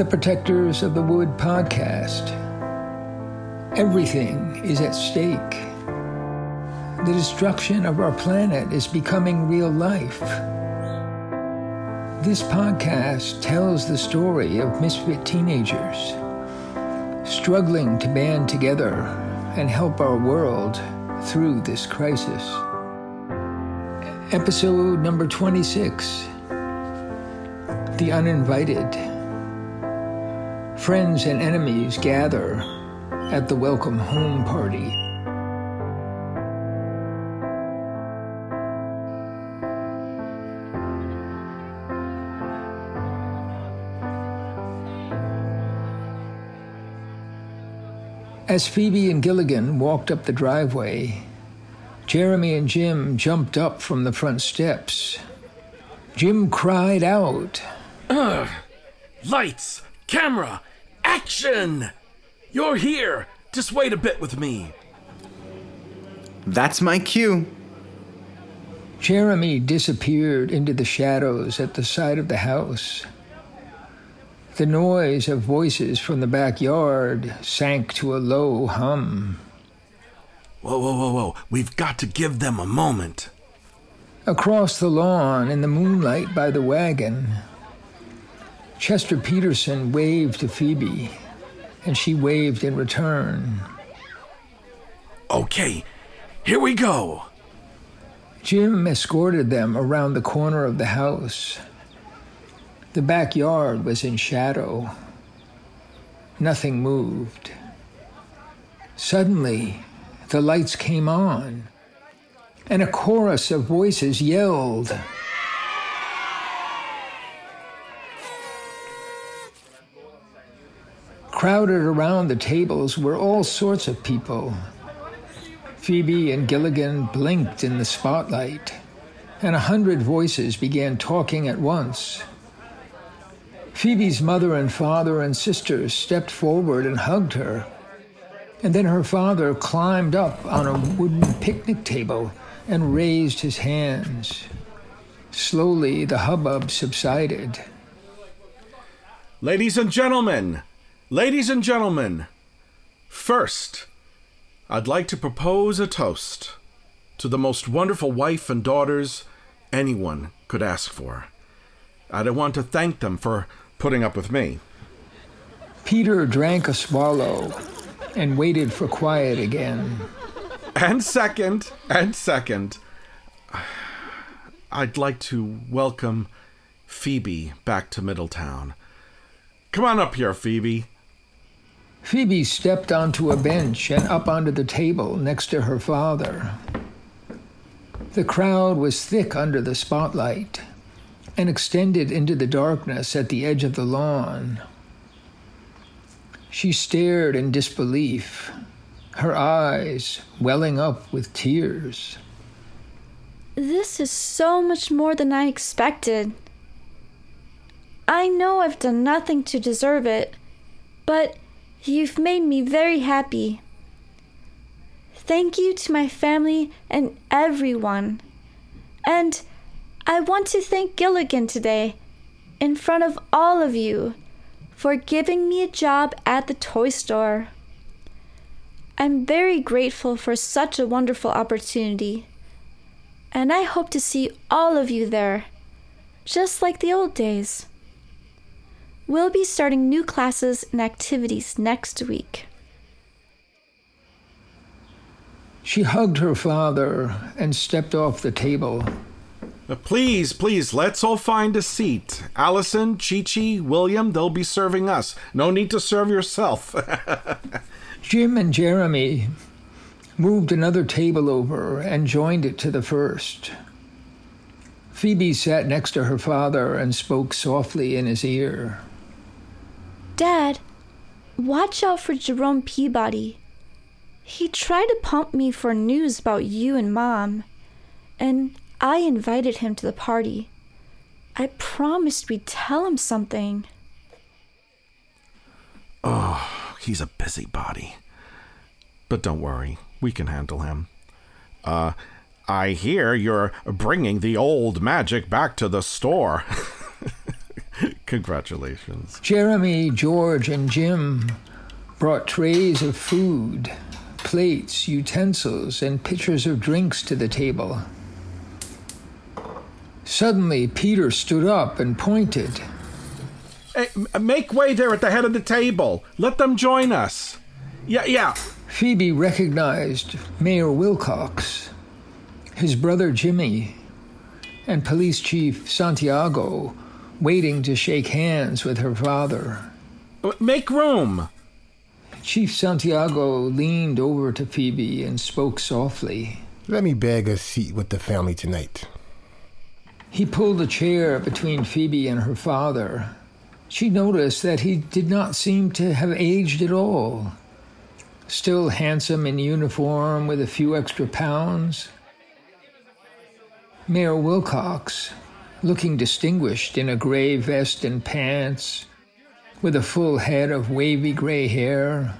the Protectors of the Wood podcast. Everything is at stake. The destruction of our planet is becoming real life. This podcast tells the story of misfit teenagers struggling to band together and help our world through this crisis. Episode number 26 The Uninvited. Friends and enemies gather at the welcome home party. As Phoebe and Gilligan walked up the driveway, Jeremy and Jim jumped up from the front steps. Jim cried out! Lights, camera, action! You're here! Just wait a bit with me. That's my cue. Jeremy disappeared into the shadows at the side of the house. The noise of voices from the backyard sank to a low hum. Whoa, whoa, whoa, whoa. We've got to give them a moment. Across the lawn, in the moonlight by the wagon, Chester Peterson waved to Phoebe, and she waved in return. Okay, here we go. Jim escorted them around the corner of the house. The backyard was in shadow. Nothing moved. Suddenly, the lights came on, and a chorus of voices yelled. Crowded around the tables were all sorts of people. Phoebe and Gilligan blinked in the spotlight, and a hundred voices began talking at once. Phoebe's mother and father and sisters stepped forward and hugged her. And then her father climbed up on a wooden picnic table and raised his hands. Slowly, the hubbub subsided. Ladies and gentlemen, ladies and gentlemen, first, I'd like to propose a toast to the most wonderful wife and daughters anyone could ask for. I'd want to thank them for putting up with me. Peter drank a swallow and waited for quiet again. And second, and second, I'd like to welcome Phoebe back to Middletown. Come on up here, Phoebe. Phoebe stepped onto a bench and up onto the table next to her father. The crowd was thick under the spotlight and extended into the darkness at the edge of the lawn. She stared in disbelief, her eyes welling up with tears. This is so much more than I expected. I know I've done nothing to deserve it, but you've made me very happy. Thank you to my family and everyone. And I want to thank Gilligan today, in front of all of you, for giving me a job at the toy store. I'm very grateful for such a wonderful opportunity, and I hope to see all of you there, just like the old days. We'll be starting new classes and activities next week. She hugged her father and stepped off the table. Uh, please, please, let's all find a seat. Allison, Chi Chi, William, they'll be serving us. No need to serve yourself. Jim and Jeremy moved another table over and joined it to the first. Phoebe sat next to her father and spoke softly in his ear. Dad, watch out for Jerome Peabody. He tried to pump me for news about you and Mom, and I invited him to the party. I promised we'd tell him something. Oh, he's a busybody. But don't worry, we can handle him. Uh, I hear you're bringing the old magic back to the store. Congratulations. Jeremy, George, and Jim brought trays of food, plates, utensils, and pitchers of drinks to the table. Suddenly, Peter stood up and pointed. Hey, make way there at the head of the table. Let them join us. Yeah, yeah. Phoebe recognized Mayor Wilcox, his brother Jimmy, and Police Chief Santiago waiting to shake hands with her father. Make room. Chief Santiago leaned over to Phoebe and spoke softly. Let me beg a seat with the family tonight. He pulled a chair between Phoebe and her father. She noticed that he did not seem to have aged at all. Still handsome in uniform with a few extra pounds. Mayor Wilcox, looking distinguished in a gray vest and pants, with a full head of wavy gray hair,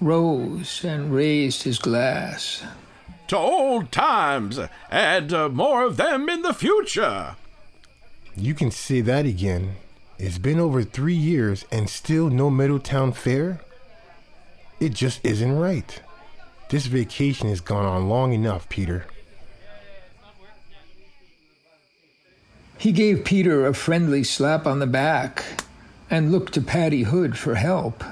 rose and raised his glass. To old times, and uh, more of them in the future. You can say that again. It's been over three years and still no Middletown Fair? It just isn't right. This vacation has gone on long enough, Peter. He gave Peter a friendly slap on the back and looked to Patty Hood for help.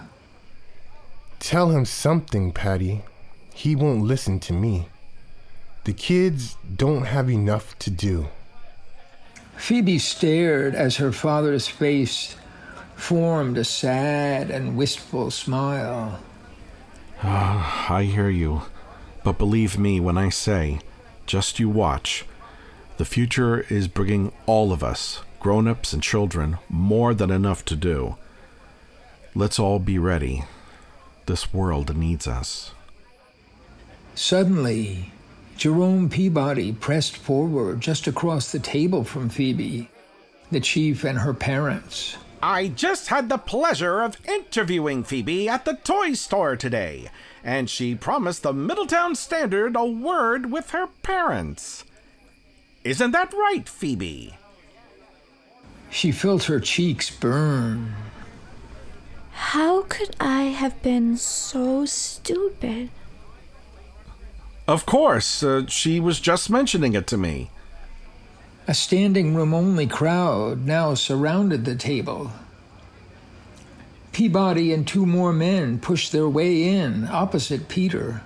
Tell him something, Patty. He won't listen to me. The kids don't have enough to do. Phoebe stared as her father's face formed a sad and wistful smile. Ah, I hear you. But believe me when I say, just you watch. The future is bringing all of us, grown ups and children, more than enough to do. Let's all be ready. This world needs us. Suddenly, Jerome Peabody pressed forward just across the table from Phoebe, the chief and her parents. I just had the pleasure of interviewing Phoebe at the toy store today, and she promised the Middletown Standard a word with her parents. Isn't that right, Phoebe? She felt her cheeks burn. How could I have been so stupid? Of course, uh, she was just mentioning it to me. A standing room only crowd now surrounded the table. Peabody and two more men pushed their way in opposite Peter.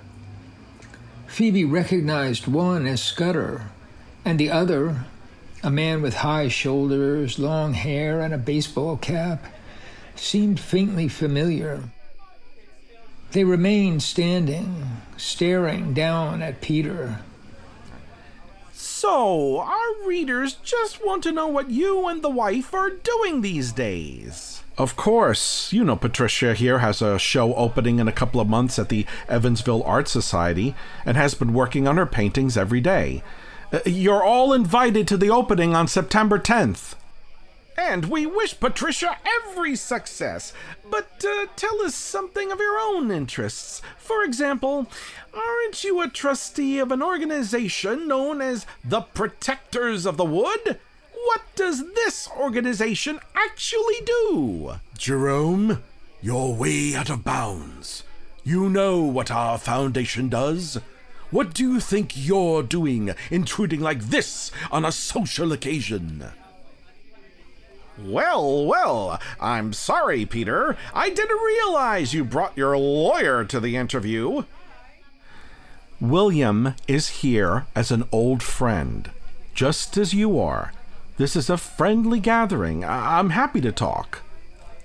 Phoebe recognized one as Scudder, and the other, a man with high shoulders, long hair, and a baseball cap, seemed faintly familiar. They remained standing, staring down at Peter. So, our readers just want to know what you and the wife are doing these days. Of course, you know Patricia here has a show opening in a couple of months at the Evansville Art Society and has been working on her paintings every day. Uh, you're all invited to the opening on September 10th. And we wish Patricia every success. But uh, tell us something of your own interests. For example, aren't you a trustee of an organization known as the Protectors of the Wood? What does this organization actually do? Jerome, you're way out of bounds. You know what our foundation does. What do you think you're doing, intruding like this on a social occasion? Well, well, I'm sorry, Peter. I didn't realize you brought your lawyer to the interview. William is here as an old friend, just as you are. This is a friendly gathering. I- I'm happy to talk.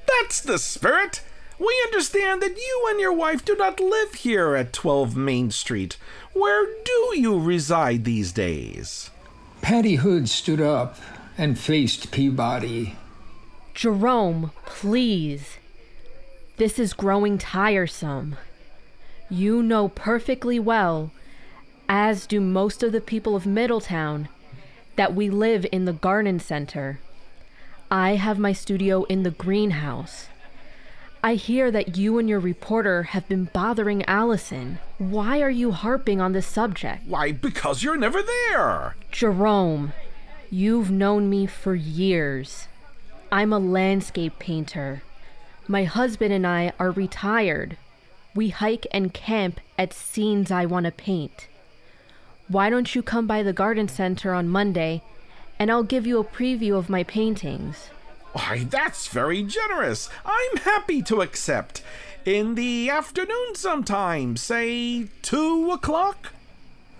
That's the spirit. We understand that you and your wife do not live here at 12 Main Street. Where do you reside these days? Patty Hood stood up and faced Peabody. Jerome, please. This is growing tiresome. You know perfectly well, as do most of the people of Middletown, that we live in the garden center. I have my studio in the greenhouse. I hear that you and your reporter have been bothering Allison. Why are you harping on this subject? Why, because you're never there. Jerome, you've known me for years. I'm a landscape painter. My husband and I are retired. We hike and camp at scenes I want to paint. Why don't you come by the garden center on Monday and I'll give you a preview of my paintings? Why, that's very generous. I'm happy to accept. In the afternoon sometime, say two o'clock?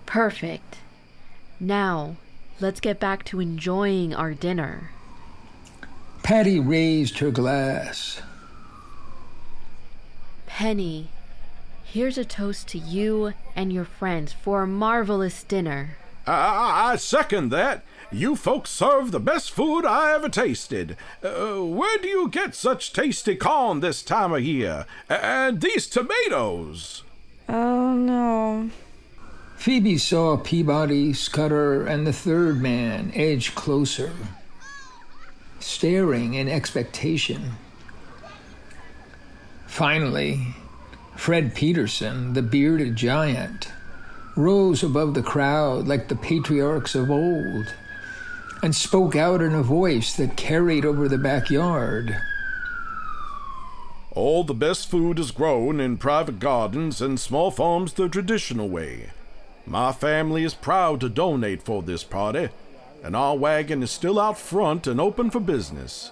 Perfect. Now, let's get back to enjoying our dinner. Patty raised her glass. Penny, here's a toast to you and your friends for a marvelous dinner. I, I second that. You folks serve the best food I ever tasted. Uh, where do you get such tasty corn this time of year? And these tomatoes? Oh no. Phoebe saw Peabody, Scudder, and the third man edge closer staring in expectation. Finally, Fred Peterson, the bearded giant, rose above the crowd like the patriarchs of old and spoke out in a voice that carried over the backyard. All the best food is grown in private gardens and small farms the traditional way. My family is proud to donate for this party and our wagon is still out front and open for business.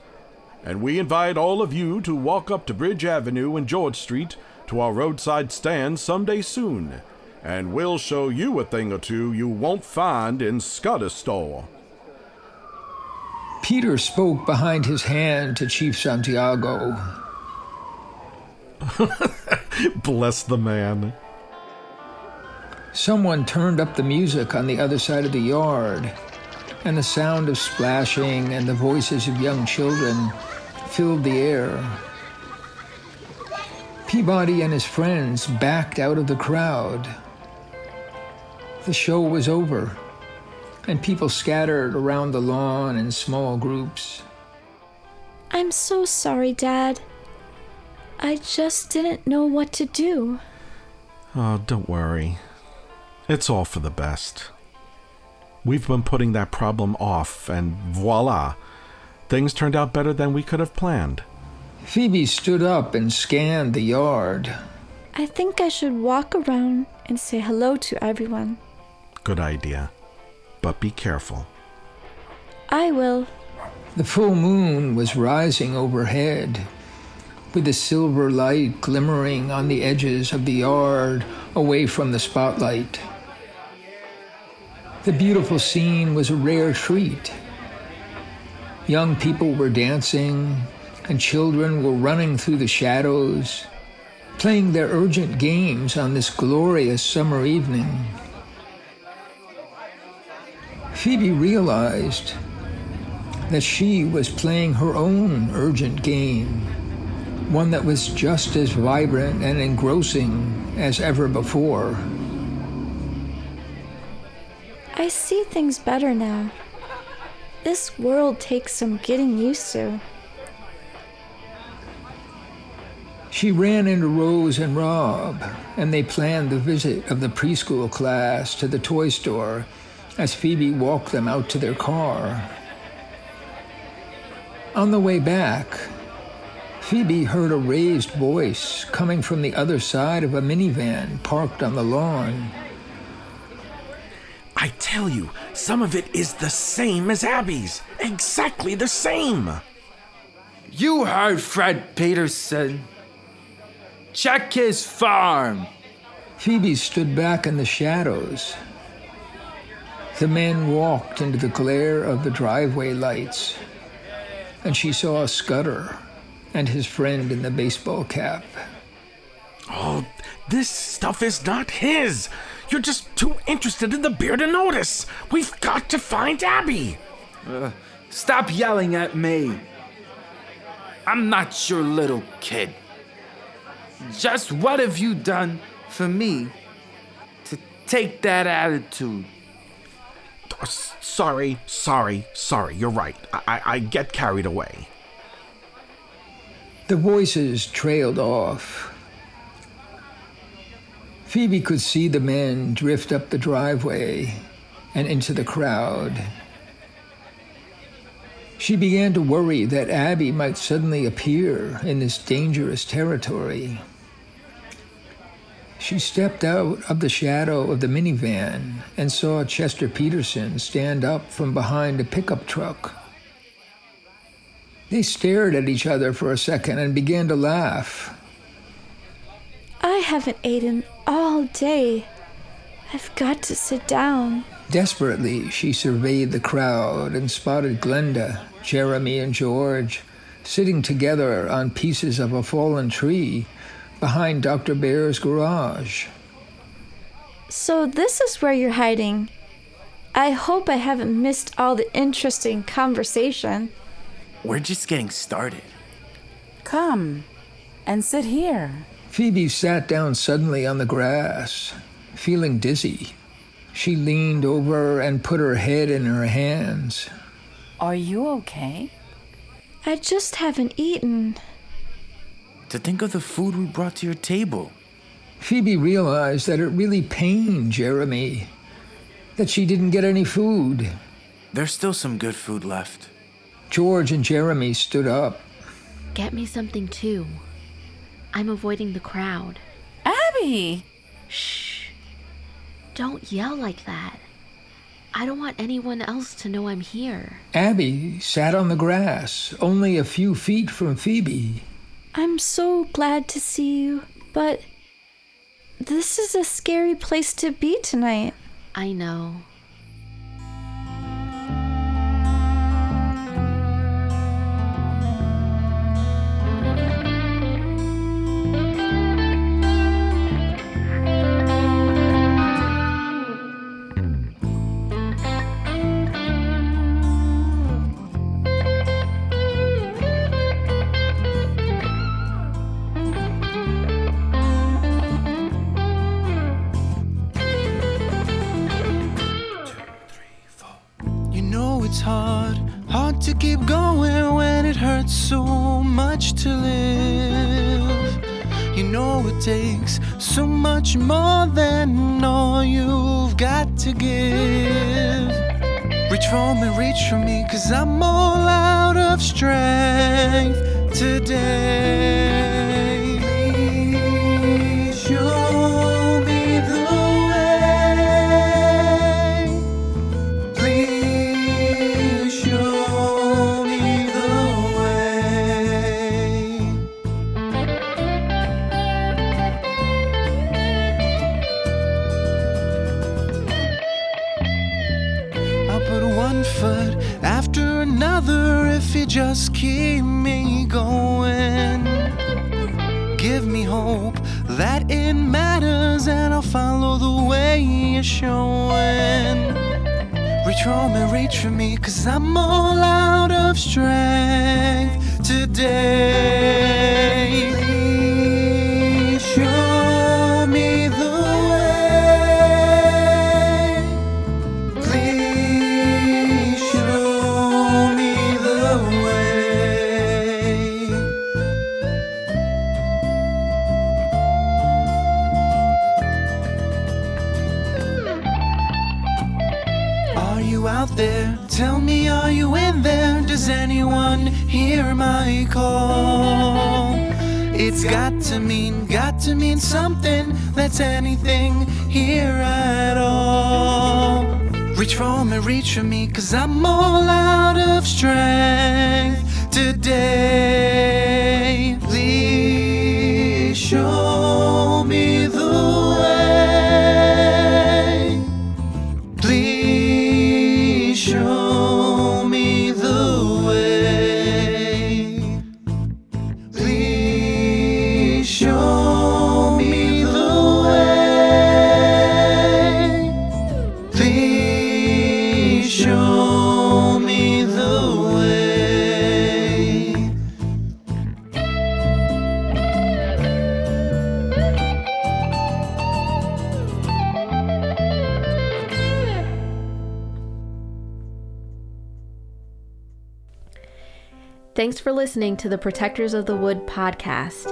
And we invite all of you to walk up to Bridge Avenue and George Street to our roadside stand someday soon, and we'll show you a thing or two you won't find in Scudder's store. Peter spoke behind his hand to Chief Santiago. Bless the man. Someone turned up the music on the other side of the yard, and the sound of splashing and the voices of young children filled the air. Peabody and his friends backed out of the crowd. The show was over, and people scattered around the lawn in small groups. I'm so sorry, Dad. I just didn't know what to do. Oh, don't worry. It's all for the best. We've been putting that problem off, and voila, things turned out better than we could have planned. Phoebe stood up and scanned the yard. I think I should walk around and say hello to everyone. Good idea. But be careful. I will. The full moon was rising overhead, with the silver light glimmering on the edges of the yard away from the spotlight. The beautiful scene was a rare treat. Young people were dancing, and children were running through the shadows, playing their urgent games on this glorious summer evening. Phoebe realized that she was playing her own urgent game, one that was just as vibrant and engrossing as ever before. I see things better now. This world takes some getting used to. She ran into Rose and Rob, and they planned the visit of the preschool class to the toy store as Phoebe walked them out to their car. On the way back, Phoebe heard a raised voice coming from the other side of a minivan parked on the lawn. I tell you, some of it is the same as Abby's. Exactly the same. You heard Fred Peterson. Check his farm. Phoebe stood back in the shadows. The men walked into the glare of the driveway lights, and she saw Scudder and his friend in the baseball cap. Oh, this stuff is not his. You're just too interested in the beer to notice. We've got to find Abby. Uh, stop yelling at me. I'm not your little kid. Just what have you done for me to take that attitude? Sorry, sorry, sorry. You're right. I, I, I get carried away. The voices trailed off. Phoebe could see the men drift up the driveway and into the crowd. She began to worry that Abby might suddenly appear in this dangerous territory. She stepped out of the shadow of the minivan and saw Chester Peterson stand up from behind a pickup truck. They stared at each other for a second and began to laugh. I haven't eaten all day. I've got to sit down. Desperately, she surveyed the crowd and spotted Glenda, Jeremy, and George sitting together on pieces of a fallen tree behind Dr. Bear's garage. So, this is where you're hiding. I hope I haven't missed all the interesting conversation. We're just getting started. Come and sit here. Phoebe sat down suddenly on the grass, feeling dizzy. She leaned over and put her head in her hands. Are you okay? I just haven't eaten. To think of the food we brought to your table. Phoebe realized that it really pained Jeremy that she didn't get any food. There's still some good food left. George and Jeremy stood up. Get me something too. I'm avoiding the crowd. Abby! Shh. Don't yell like that. I don't want anyone else to know I'm here. Abby sat on the grass, only a few feet from Phoebe. I'm so glad to see you, but this is a scary place to be tonight. I know. Hard, hard to keep going when it hurts so much to live. You know it takes so much more than all you've got to give. Reach for me, reach for me, cause I'm all out of strength today. Showing. Reach for me, reach for me, cause I'm all out of strength today. For me, reach for me, cause I'm all out of strength today. Please show me the way. Thanks for listening to the Protectors of the Wood podcast.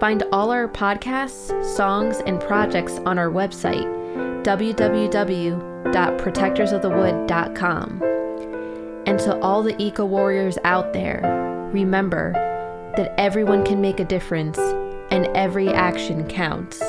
Find all our podcasts, songs, and projects on our website, www.protectorsofthewood.com. And to all the eco warriors out there, remember that everyone can make a difference and every action counts.